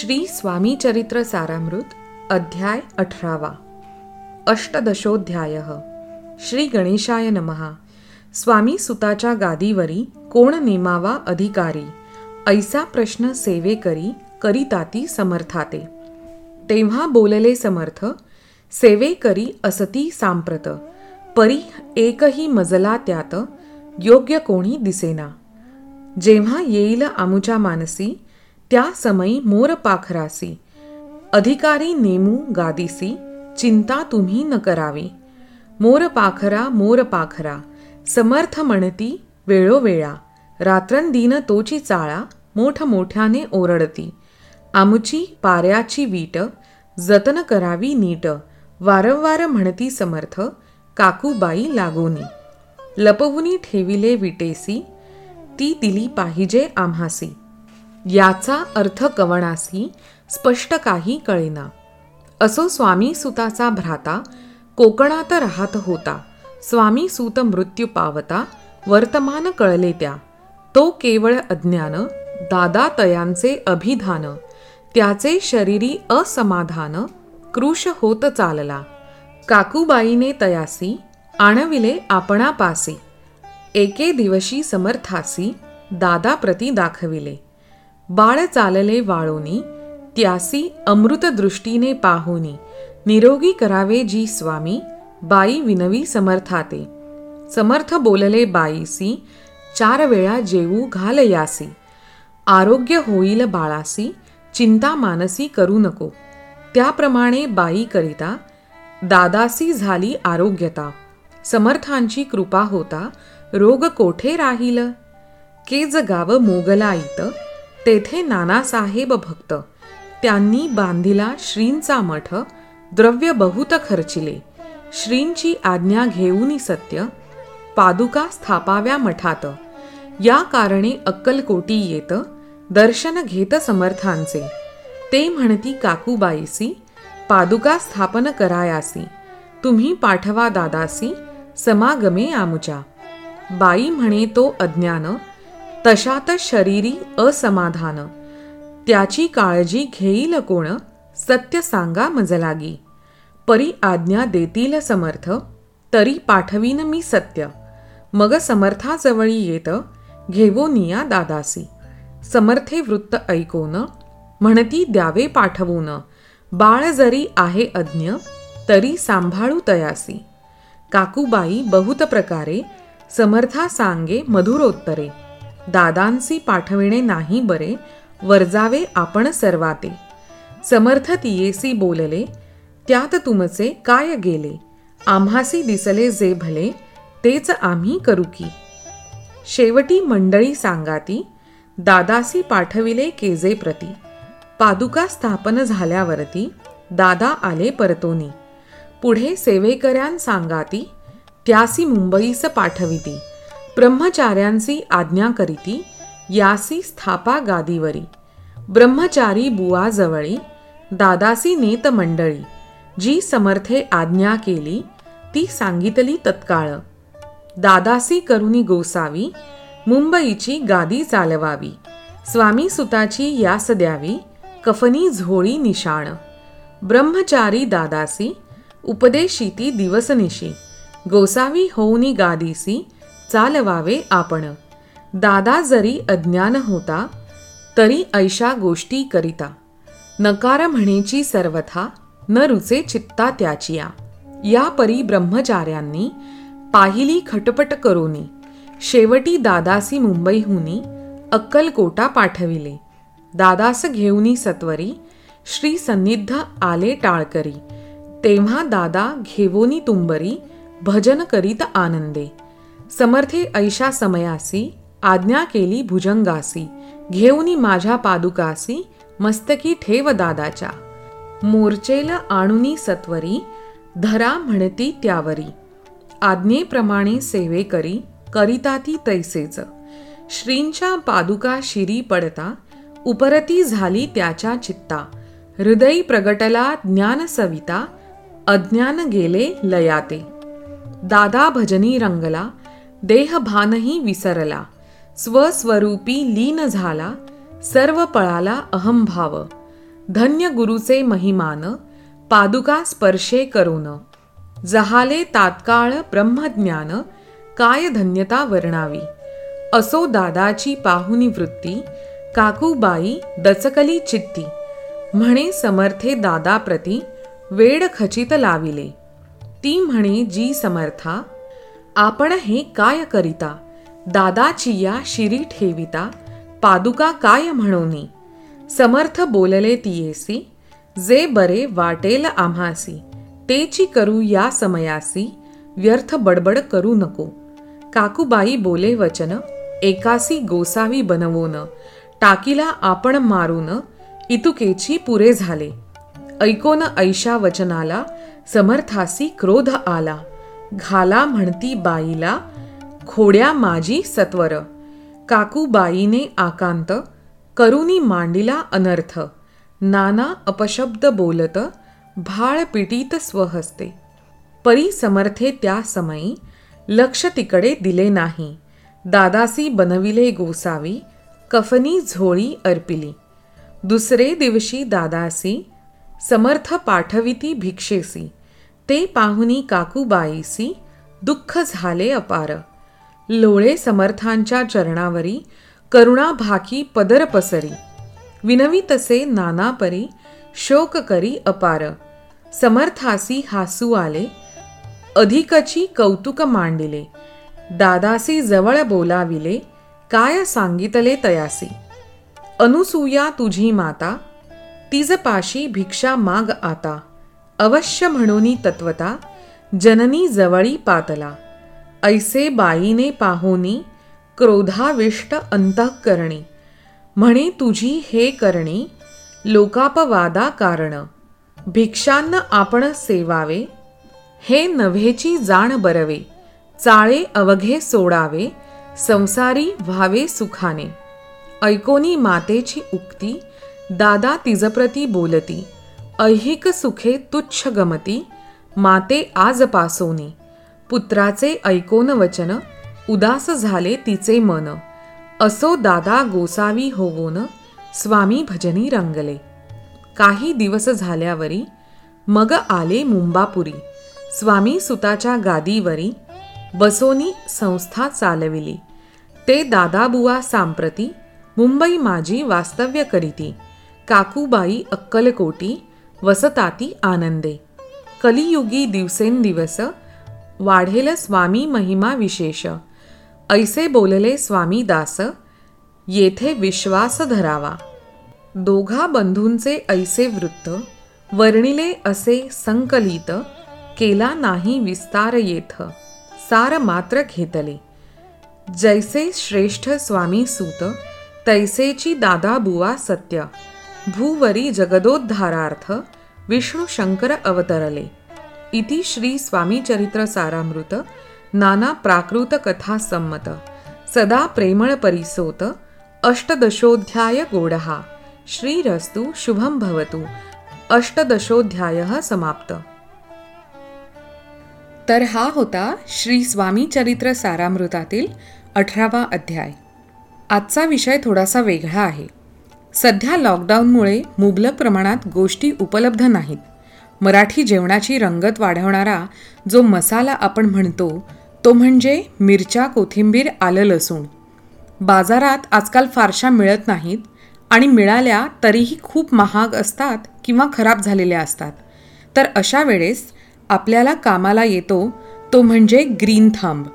श्री स्वामी चरित्र सारामृत अध्याय अठरावा. अष्टदशोध्याय. श्री गणेशाय नमहा स्वामी सुताच्या गादीवरी कोण नेमावा अधिकारी ऐसा प्रश्न सेवे करी समर्थाते. तेव्हा बोलले समर्थ सेवे करी असती सांप्रत परी एकही मजला त्यात योग्य कोणी दिसेना. जेव्हा येईल आमुच्या मानसी त्या समयी मोर पाखरासी. अधिकारी नेमू गादीसी चिंता तुम्ही न करावी. मोर पाखरा मोर पाखरा समर्थ म्हणती वेळोवेळा. रात्रंदिन तोची चाळा मोठमोठ्याने ओरडती. आमुची पाऱ्याची वीट जतन करावी नीट. वारंवार म्हणती समर्थ काकूबाई लागोनी. लपवुनी ठेविले विटेसी ती दिली पाहिजे आम्हासी. याचा अर्थ कवणासी स्पष्ट काही कळेना. असो स्वामी सुताचा भ्राता कोकणात राहत होता. स्वामी सूत मृत्यू पावता वर्तमान कळले त्या. तो केवळ अज्ञान दादा तयांचे अभिधान त्याचे शरीरी असमाधान कृश होत चालला. काकूबाईने तयासी आणविले आपणापासी. एके दिवशी समर्थासी दादाप्रती दाखविले. बाळ चालले वाळोनी त्यासी अमृतदृष्टीने पाहुनी निरोगी करावे जी स्वामी बाई विनवी समर्थाते. समर्थ बोलले बाईसी चार वेळा जेवू घाल यासी. आरोग्य होईल बाळासी चिंता मानसी करू नको. त्याप्रमाणे बाई करिता दादासी झाली आरोग्यता. समर्थांची कृपा होता रोग कोठे राहील? केज गाव मोगलाईत तेथे नानासाहेब भक्त. त्यांनी बांधिला श्रींचा मठ द्रव्य बहुत खर्चिले. श्रींची आज्ञा घेऊनी सत्य पादुका स्थापाव्या मठात. या कारणे अक्कलकोटी येत दर्शन घेत समर्थांचे. ते म्हणती काकूबाईसी पादुका स्थापन करायासी. तुम्ही पाठवा दादासी समागमे आमुच्या. बाई म्हणे तो अज्ञान तशातच शरीरी असमाधान. त्याची काळजी घेईल कोण? सत्य सांगा मजलागी. परी आज्ञा देतील समर्थ तरी पाठवीन मी सत्य. मग समर्थाजवळी येत घेवो निया दादासी. समर्थे वृत्त ऐकून म्हणती द्यावे पाठवून. बाळ जरी आहे अज्ञ तरी सांभाळू तयासी. काकूबाई बहुत प्रकारे समर्था सांगे मधुरोत्तरे. दादांसी पाठविणे नाही बरे वर्जावे आपण सर्वाते. समर्थ तियेसी बोलले त्यात तुमचे काय गेले? आम्हासी दिसले जे भले तेच आम्ही करू की. शेवटी मंडळी सांगाती दादासी पाठविले केजे प्रती. पादुका स्थापन झाल्यावरती दादा आले परतोनी. पुढे सेवेकऱ्यां सांगाती त्यासी मुंबईस पाठविती. ब्रह्मचार्यांसी आज्ञा करीती यासी स्थापा गादीवरी। ब्रह्मचारी बुवाजवळी दादासी नेत मंडळी जी समर्थे आज्ञा केली ती सांगितली तत्काळ। दादासी करुनी गोसावी मुंबईची गादी चालवावी। स्वामी सुताची यास द्यावी कफनी झोळी निशाण। ब्रह्मचारी दादासी उपदेशिती दिवसनिशी। गोसावी होऊनी गादीसी चालवावे आपण. दादा जरी अज्ञान होता तरी ऐशा गोष्टी करिता. नकार म्हणेची सर्वथा न रुचे चित्ता त्याचिया. या परी ब्रह्मचार्यांनी पाहिली खटपट करोनी शेवटी दादासी मुंबईहुनी अक्कलकोटा पाठविले. दादास घेऊनी सत्वरी श्री सन्निध आले टाळकरी. तेव्हा दादा घेवोनी तुंबरी भजन करीत आनंदे. समर्थे ऐशा समयासी आज्ञा केली भुजंगासी घेऊनी माझ्या पादुकासी मस्तकी ठेव दादाच्या. मोर्चेल आणुनी सत्वरी धरा म्हणती त्यावरी. आज्ञेप्रमाणे सेवे करी करिता ती तैसेच. श्रींच्या पादुका शिरी पडता उपरती झाली त्याच्या चित्ता. हृदय प्रगटला ज्ञान सविता अज्ञान गेले लयाते. दादा भजनी रंगला देहभानही विसरला. स्वस्वरूपी लीन झाला सर्व पळाला अहंभाव. धन्य गुरुचे महिमान पादुका स्पर्शे करून जहाले तात्काळ ब्रह्मज्ञान काय धन्यता वर्णावी? असो दादाची पाहुनी वृत्ती काकूबाई दचकली चित्ती. म्हणे समर्थे दादाप्रती वेड खचित लाविले. ती म्हणे जी समर्था आपण हे काय करिता? दादाची या शिरी ठेविता पादुका काय म्हणोनी? समर्थ बोलले तियेसी जे बरे वाटेल आम्हासी तेची करू या समयासी व्यर्थ बडबड करू नको. काकूबाई बोले वचन एकासी गोसावी बनवून टाकीला आपण मारून इतुकेची पुरे झाले. ऐकोन ऐशा वचनाला समर्थासी क्रोध आला. घाला म्हणती बाईला खोड्या माझी सत्वर काकूबाईने आकांत करुनी मांडिला अनर्थ नाना अपशब्द बोलत भाळ पिटीत स्वहस्ते. परी समर्थे त्या समयी लक्ष तिकडे दिले नाही. दादासी बनविले गोसावी कफनी झोळी अर्पिली. दुसरे दिवशी दादासी समर्थ पाठविती भिक्षेसी. ते पाहुनी काकूबाईसी दुःख झाले अपार. लोळे समर्थांच्या चरणावरी करुणा भाकी पदर पसरी. विनवी तसे नानापरी शोक करी अपार. समर्थासी हासू आले अधिकची कौतुक मांडिले. दादासी जवळ बोलाविले काय सांगितले तयासी? अनुसूया तुझी माता तिजपाशी भिक्षा माग आता. अवश्य म्हणूनी तत्वता जननी जवळी पातला ऐसे बाईने पाहोनी क्रोधाविष्ट अंतःकरणी म्हणे तुझी हे करणी लोकापवादा कारण भिक्षान्न आपण सेवावे हे नव्हेची जाण बरवे चाळे अवघे सोडावे संसारी व्हावे सुखाने ऐकोनी मातेची उक्ती दादा तिजप्रती बोलती ऐहिक सुखे तुच्छ गमती माते आजपासोनी पुत्राचे ऐकोन वचन उदास झाले तिचे मन. असो दादा गोसावी होवोन स्वामी भजनी रंगले. काही दिवस झाल्यावरी मग आले मुंबापुरी. स्वामी सुताच्या गादीवरी बसोनी संस्था चालविली. ते दादाबुवा सांप्रती मुंबई माझी वास्तव्य करीती. काकूबाई अक्कलकोटी वसताती आनंदे. कलियुगी दिवसेंदिवस वाढेल स्वामी महिमा विशेष. ऐसे बोलले स्वामी दास येथे विश्वास धरावा. दोघा बंधूंचे ऐसे वृत्त वर्णिले असे संकलित केला नाही विस्तार येथ. सार मात्र घेतले. जैसे श्रेष्ठ स्वामी सूत तैसेची दादा बुवा सत्य. भूवरी जगदोद्धारार्थ विष्णू शंकर अवतरले. इति श्री स्वामी चरित्र सारामृत नाना प्राकृत कथा संमत सदा प्रेमळ परिसोत अष्टदशोध्याय गोडहा श्रीरस्तु शुभम भवतु. अष्टदशोध्याय समाप्त. तर हा होता श्री स्वामी चरित्र सारामृतातील अठरावा अध्याय. आजचा विषय थोडासा वेगळा आहे. सध्या लॉकडाऊनमुळे मुबलक प्रमाणात गोष्टी उपलब्ध नाहीत. मराठी जेवणाची रंगत वाढवणारा जो मसाला आपण म्हणतो तो म्हणजे मिरच्या कोथिंबीर आलं लसूण. बाजारात आजकाल फारशा मिळत नाहीत आणि मिळाल्या तरीही खूप महाग असतात किंवा खराब झालेल्या असतात. तर अशा वेळेस आपल्याला कामाला येतो तो म्हणजे ग्रीन थांब.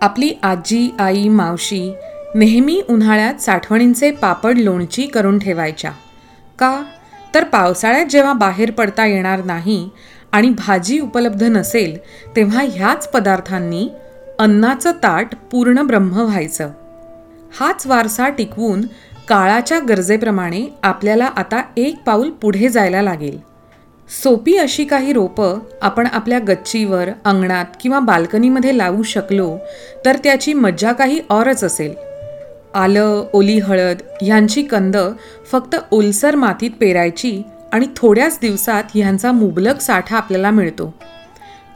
आपली आजी आई मावशी नेहमी उन्हाळ्यात साठवणींचे पापड लोणची करून ठेवायच्या. का? तर पावसाळ्यात जेव्हा बाहेर पडता येणार नाही आणि भाजी उपलब्ध नसेल तेव्हा ह्याच पदार्थांनी अन्नाचं ताट पूर्ण ब्रह्म व्हायचं. हाच वारसा टिकवून काळाच्या गरजेप्रमाणे आपल्याला आता एक पाऊल पुढे जायला लागेल. सोपी अशी काही रोपं आपण आपल्या गच्चीवर अंगणात किंवा बाल्कनीमध्ये लावू शकलो तर त्याची मज्जा काही औरच असेल. आलं ओली हळद ह्यांची कंद फक्त ओलसर मातीत पेरायची आणि थोड्याच दिवसात ह्यांचा मुबलक साठा आपल्याला मिळतो.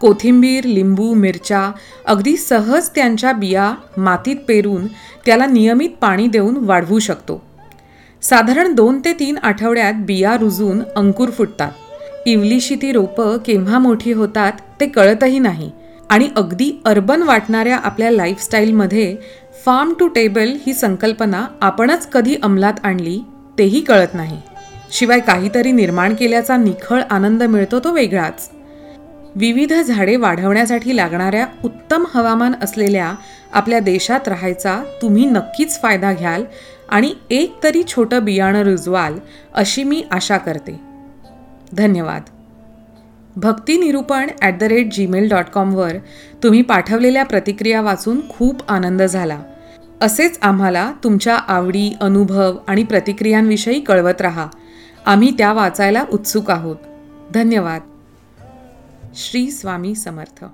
कोथिंबीर लिंबू मिरच्या अगदी सहज त्यांच्या बिया मातीत पेरून त्याला नियमित पाणी देऊन वाढवू शकतो. साधारण दोन ते तीन आठवड्यात बिया रुजून अंकुर फुटतात. इवलीशी ती रोपं केव्हा मोठी होतात ते कळतही नाही आणि अगदी अर्बन वाटणाऱ्या आपल्या लाईफस्टाईलमध्ये फार्म टू टेबल ही संकल्पना आपणच कधी अंमलात आणली तेही कळत नाही. शिवाय काहीतरी निर्माण केल्याचा निखळ आनंद मिळतो तो वेगळाच. विविध झाडे वाढवण्यासाठी लागणाऱ्या उत्तम हवामान असलेल्या आपल्या देशात राहायचा तुम्ही नक्कीच फायदा घ्याल आणि एक तरी छोटं बियाणं रुजवाल अशी मी आशा करते. धन्यवाद. Bhakti Nirupan at the rate Gmail dot कॉमवर तुम्ही पाठवलेल्या प्रतिक्रिया वाचून खूप आनंद झाला. असेच आम्हाला तुमच्या आवडी अनुभव आणि प्रतिक्रियांविषयी कळवत राहा. आम्ही त्या वाचायला उत्सुक आहोत. धन्यवाद. श्री स्वामी समर्थ.